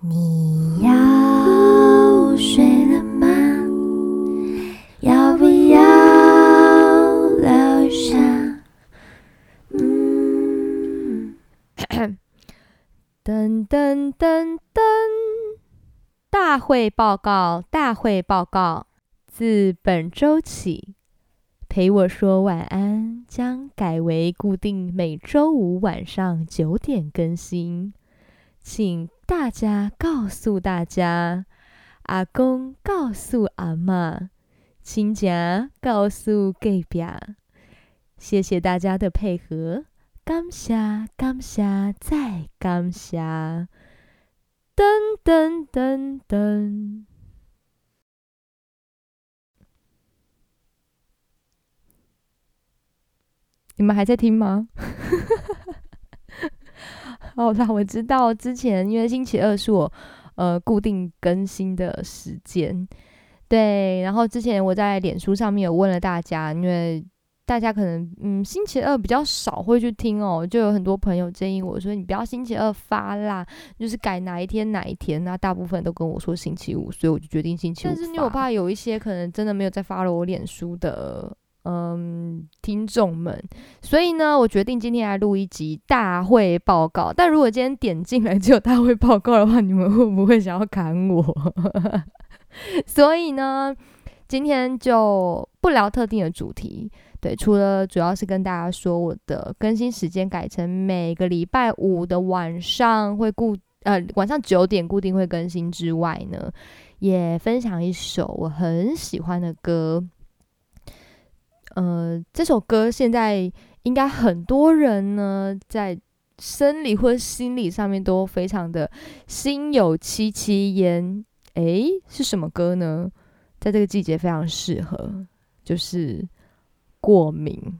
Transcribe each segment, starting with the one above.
你要睡了吗？要不要留下？嗯，噔噔噔噔！大会报告，大会报告！自本周起，陪我说晚安将改为固定每周五晚上九点更新，请大家告诉大家，阿公告诉阿妈，亲家告诉隔壁，谢谢大家的配合，感谢感谢再感谢，噔噔噔噔。你们还在听吗？好啦，我知道之前因为星期二是我呃固定更新的时间，对。然后之前我在脸书上面有问了大家，因为大家可能嗯星期二比较少会去听哦，就有很多朋友建议我说你不要星期二发啦，就是改哪一天哪一天。那大部分都跟我说星期五，所以我就决定星期五。但是因为我怕有一些可能真的没有在发了我脸书的。嗯，听众们，所以呢，我决定今天来录一集大会报告。但如果今天点进来只有大会报告的话，你们会不会想要砍我？所以呢，今天就不聊特定的主题。对，除了主要是跟大家说我的更新时间改成每个礼拜五的晚上会固呃晚上九点固定会更新之外呢，也分享一首我很喜欢的歌。呃，这首歌现在应该很多人呢，在生理或心理上面都非常的心有戚戚焉。诶，是什么歌呢？在这个季节非常适合，就是过敏。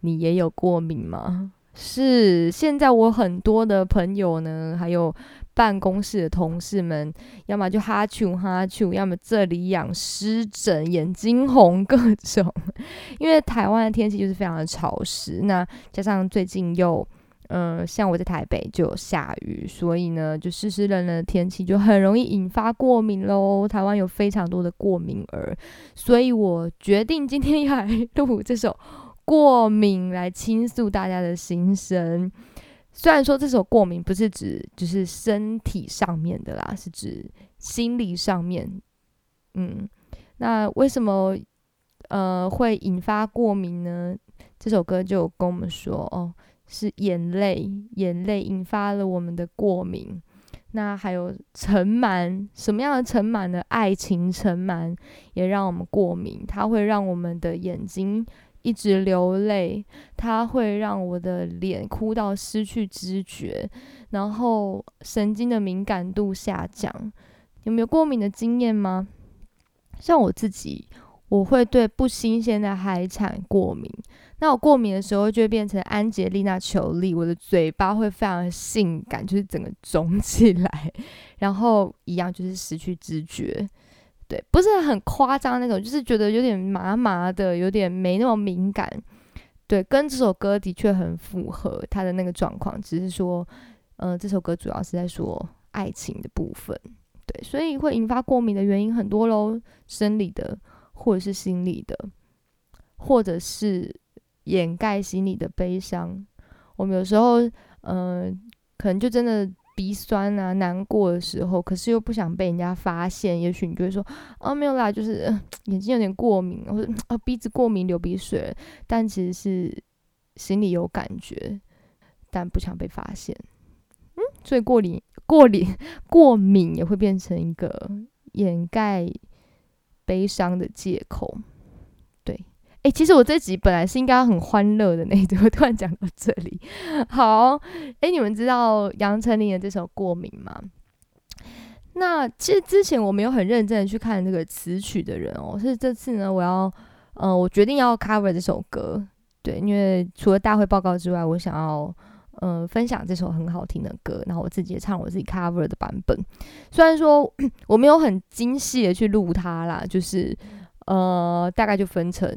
你也有过敏吗？是，现在我很多的朋友呢，还有。办公室的同事们，要么就哈啾哈啾，要么这里痒湿疹、眼睛红各种。因为台湾的天气就是非常的潮湿，那加上最近又，嗯，像我在台北就有下雨，所以呢，就湿湿冷冷的天气就很容易引发过敏喽。台湾有非常多的过敏儿，所以我决定今天要来录这首过敏，来倾诉大家的心声。虽然说这首过敏不是指就是身体上面的啦，是指心理上面。嗯，那为什么呃会引发过敏呢？这首歌就跟我们说哦，是眼泪，眼泪引发了我们的过敏。那还有尘螨，什么样的尘螨呢？爱情尘螨也让我们过敏，它会让我们的眼睛。一直流泪，它会让我的脸哭到失去知觉，然后神经的敏感度下降。有没有过敏的经验吗？像我自己，我会对不新鲜的海产过敏。那我过敏的时候，就会变成安吉丽娜·裘丽，我的嘴巴会非常性感，就是整个肿起来，然后一样就是失去知觉。对，不是很夸张那种，就是觉得有点麻麻的，有点没那么敏感。对，跟这首歌的确很符合他的那个状况，只是说，嗯，这首歌主要是在说爱情的部分。对，所以会引发过敏的原因很多喽，生理的，或者是心理的，或者是掩盖心里的悲伤。我们有时候，嗯，可能就真的。鼻酸啊，难过的时候，可是又不想被人家发现，也许你就会说，哦，没有啦，就是眼睛有点过敏，或者啊鼻子过敏流鼻水，但其实是心里有感觉，但不想被发现。嗯，所以过敏、过敏、过敏也会变成一个掩盖悲伤的借口。哎，其实我这集本来是应该很欢乐的那种，突然讲到这里，好，哎，你们知道杨丞琳的这首《过敏》吗？那其实之前我没有很认真的去看这个词曲的人哦，是这次呢，我要，呃，我决定要 cover 这首歌，对，因为除了大会报告之外，我想要，呃，分享这首很好听的歌，然后我自己也唱我自己 cover 的版本，虽然说我没有很精细的去录它啦，就是，呃，大概就分成。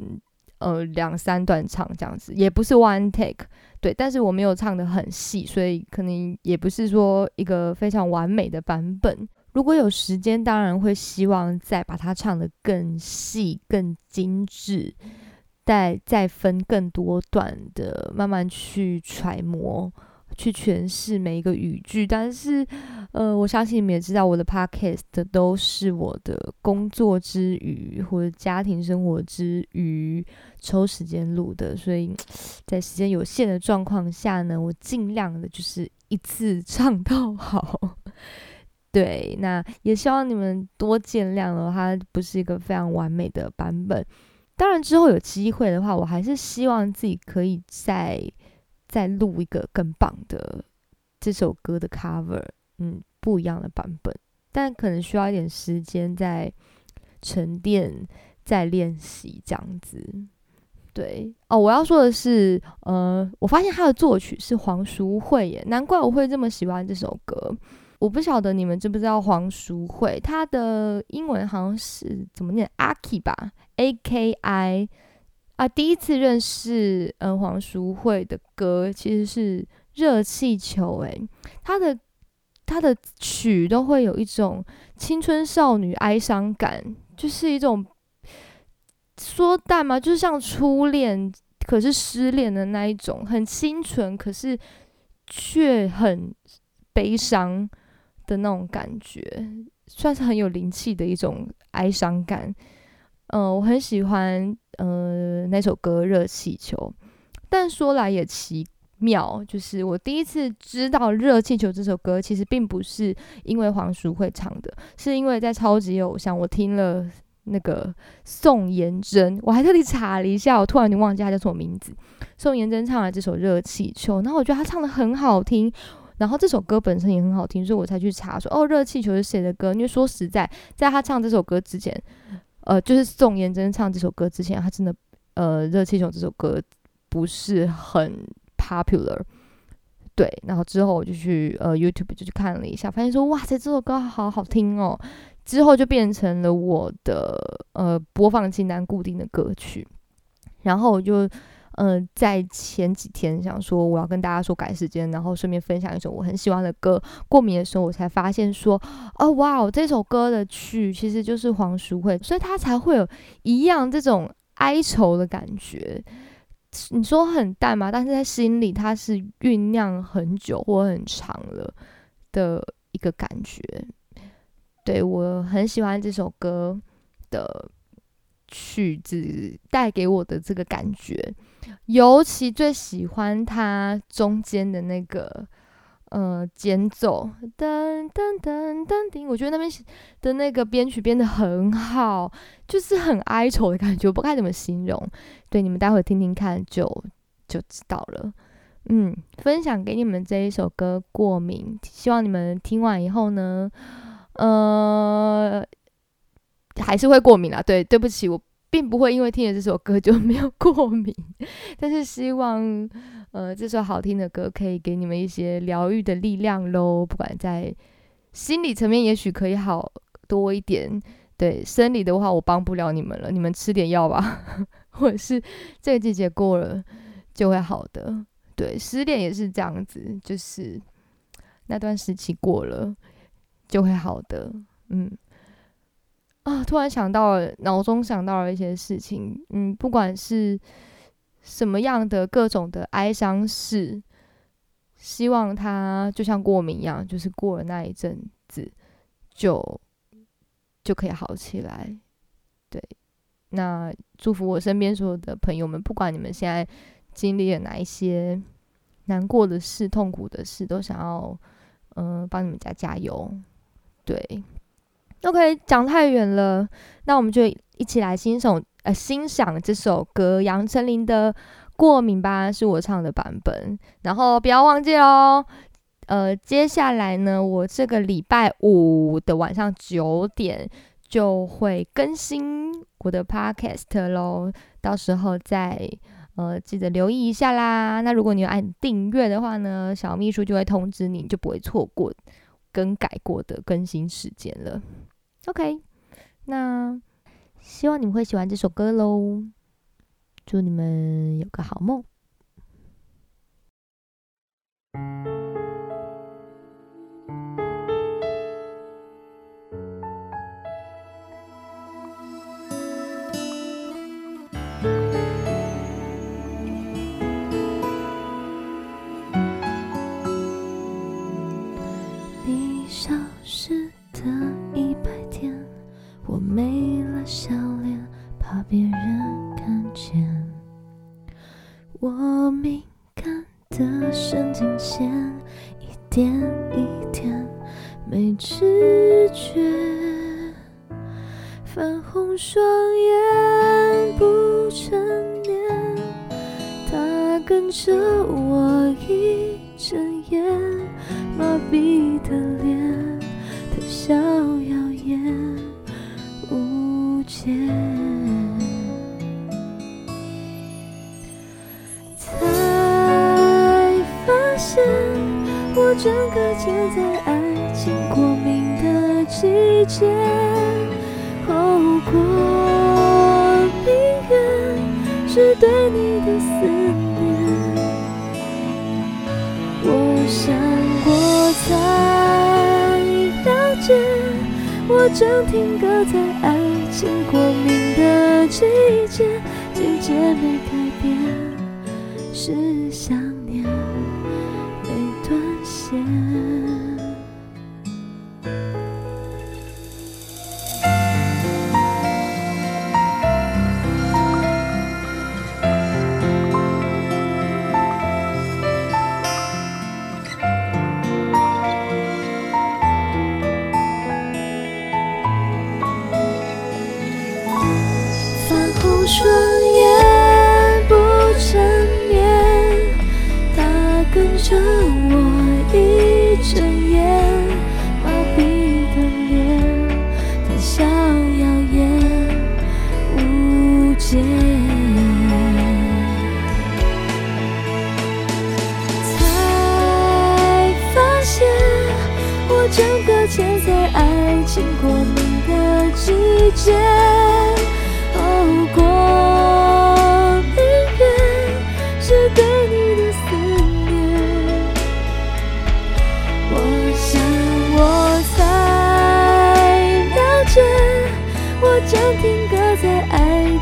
呃两三段唱这样子，也不是 one take，对，但是我没有唱的很细，所以可能也不是说一个非常完美的版本。如果有时间，当然会希望再把它唱得更细、更精致，再再分更多段的，慢慢去揣摩。去诠释每一个语句，但是，呃，我相信你们也知道，我的 podcast 都是我的工作之余或者家庭生活之余抽时间录的，所以在时间有限的状况下呢，我尽量的就是一次唱到好。对，那也希望你们多见谅了，它不是一个非常完美的版本。当然之后有机会的话，我还是希望自己可以在。再录一个更棒的这首歌的 cover，嗯，不一样的版本，但可能需要一点时间在沉淀、在练习这样子。对哦，我要说的是，呃，我发现他的作曲是黄淑慧耶，难怪我会这么喜欢这首歌。我不晓得你们知不知道黄淑慧，她的英文好像是怎么念？Aki 吧，A K I。啊，第一次认识嗯黄淑慧的歌其实是《热气球》诶，她的她的曲都会有一种青春少女哀伤感，就是一种说淡嘛，就像初恋可是失恋的那一种，很清纯可是却很悲伤的那种感觉，算是很有灵气的一种哀伤感。嗯，我很喜欢呃那首歌《热气球》，但说来也奇妙，就是我第一次知道《热气球》这首歌，其实并不是因为黄淑慧唱的，是因为在超级偶像，我听了那个宋妍珍，我还特地查了一下，我突然就忘记她叫什么名字。宋妍珍唱了这首《热气球》，然后我觉得她唱的很好听，然后这首歌本身也很好听，所以我才去查说哦，《热气球》是谁的歌？因为说实在，在她唱这首歌之前。呃，就是宋妍真唱这首歌之前，她真的，呃，《热气球》这首歌不是很 popular，对。然后之后我就去呃 YouTube 就去看了一下，发现说哇塞，这首歌好好听哦。之后就变成了我的呃播放清单固定的歌曲。然后我就。嗯，在前几天想说我要跟大家说改时间，然后顺便分享一首我很喜欢的歌。过敏的时候，我才发现说，哦哇，这首歌的曲其实就是黄淑慧，所以他才会有一样这种哀愁的感觉。你说很淡嘛，但是在心里它是酝酿很久或很长了的一个感觉。对我很喜欢这首歌的曲子带给我的这个感觉。尤其最喜欢它中间的那个呃间奏，噔噔噔噔叮，我觉得那边的那个编曲编的很好，就是很哀愁的感觉，我不该怎么形容。对，你们待会听听看就就知道了。嗯，分享给你们这一首歌《过敏》，希望你们听完以后呢，呃，还是会过敏啦。对，对不起我。并不会因为听了这首歌就没有过敏，但是希望，呃，这首好听的歌可以给你们一些疗愈的力量喽。不管在心理层面，也许可以好多一点。对生理的话，我帮不了你们了，你们吃点药吧，或者是这个季节过了就会好的。对，失恋也是这样子，就是那段时期过了就会好的。嗯。啊！突然想到了，脑中想到了一些事情。嗯，不管是什么样的各种的哀伤事，希望他就像过敏一样，就是过了那一阵子，就就可以好起来。对，那祝福我身边所有的朋友们，不管你们现在经历了哪一些难过的事、痛苦的事，都想要嗯帮你们家加油。对。OK，讲太远了，那我们就一起来欣赏呃欣赏这首歌，杨丞琳的《过敏》吧，是我唱的版本。然后不要忘记喽，呃，接下来呢，我这个礼拜五的晚上九点就会更新我的 Podcast 喽，到时候再呃记得留意一下啦。那如果你有按订阅的话呢，小秘书就会通知你，就不会错过更改过的更新时间了。OK，那希望你们会喜欢这首歌喽。祝你们有个好梦。消失的一百天，我没了笑脸，怕别人看见。我敏感的神经线一点一点没知觉，泛红双眼不成眠，他跟着我一正停格在爱情过敏的季节，季节没改变，是想无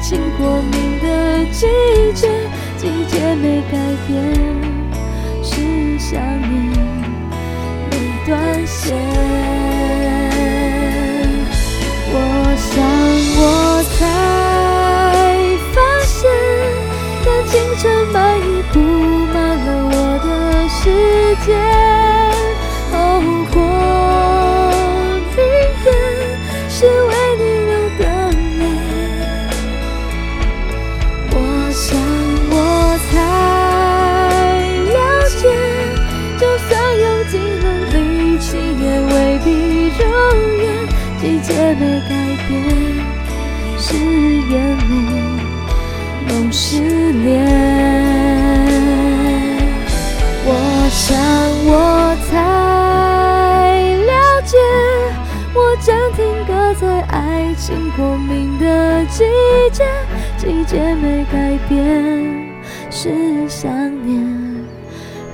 情过敏的季节，季节没改变，是想念没断线。我想我才发现，感情尘螨已布满了我的世界。总失恋。我想我才了解，我将停格在爱情过敏的季节，季节没改变，是想念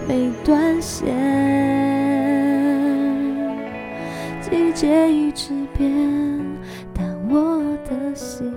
没断线。季节一直变，但我的心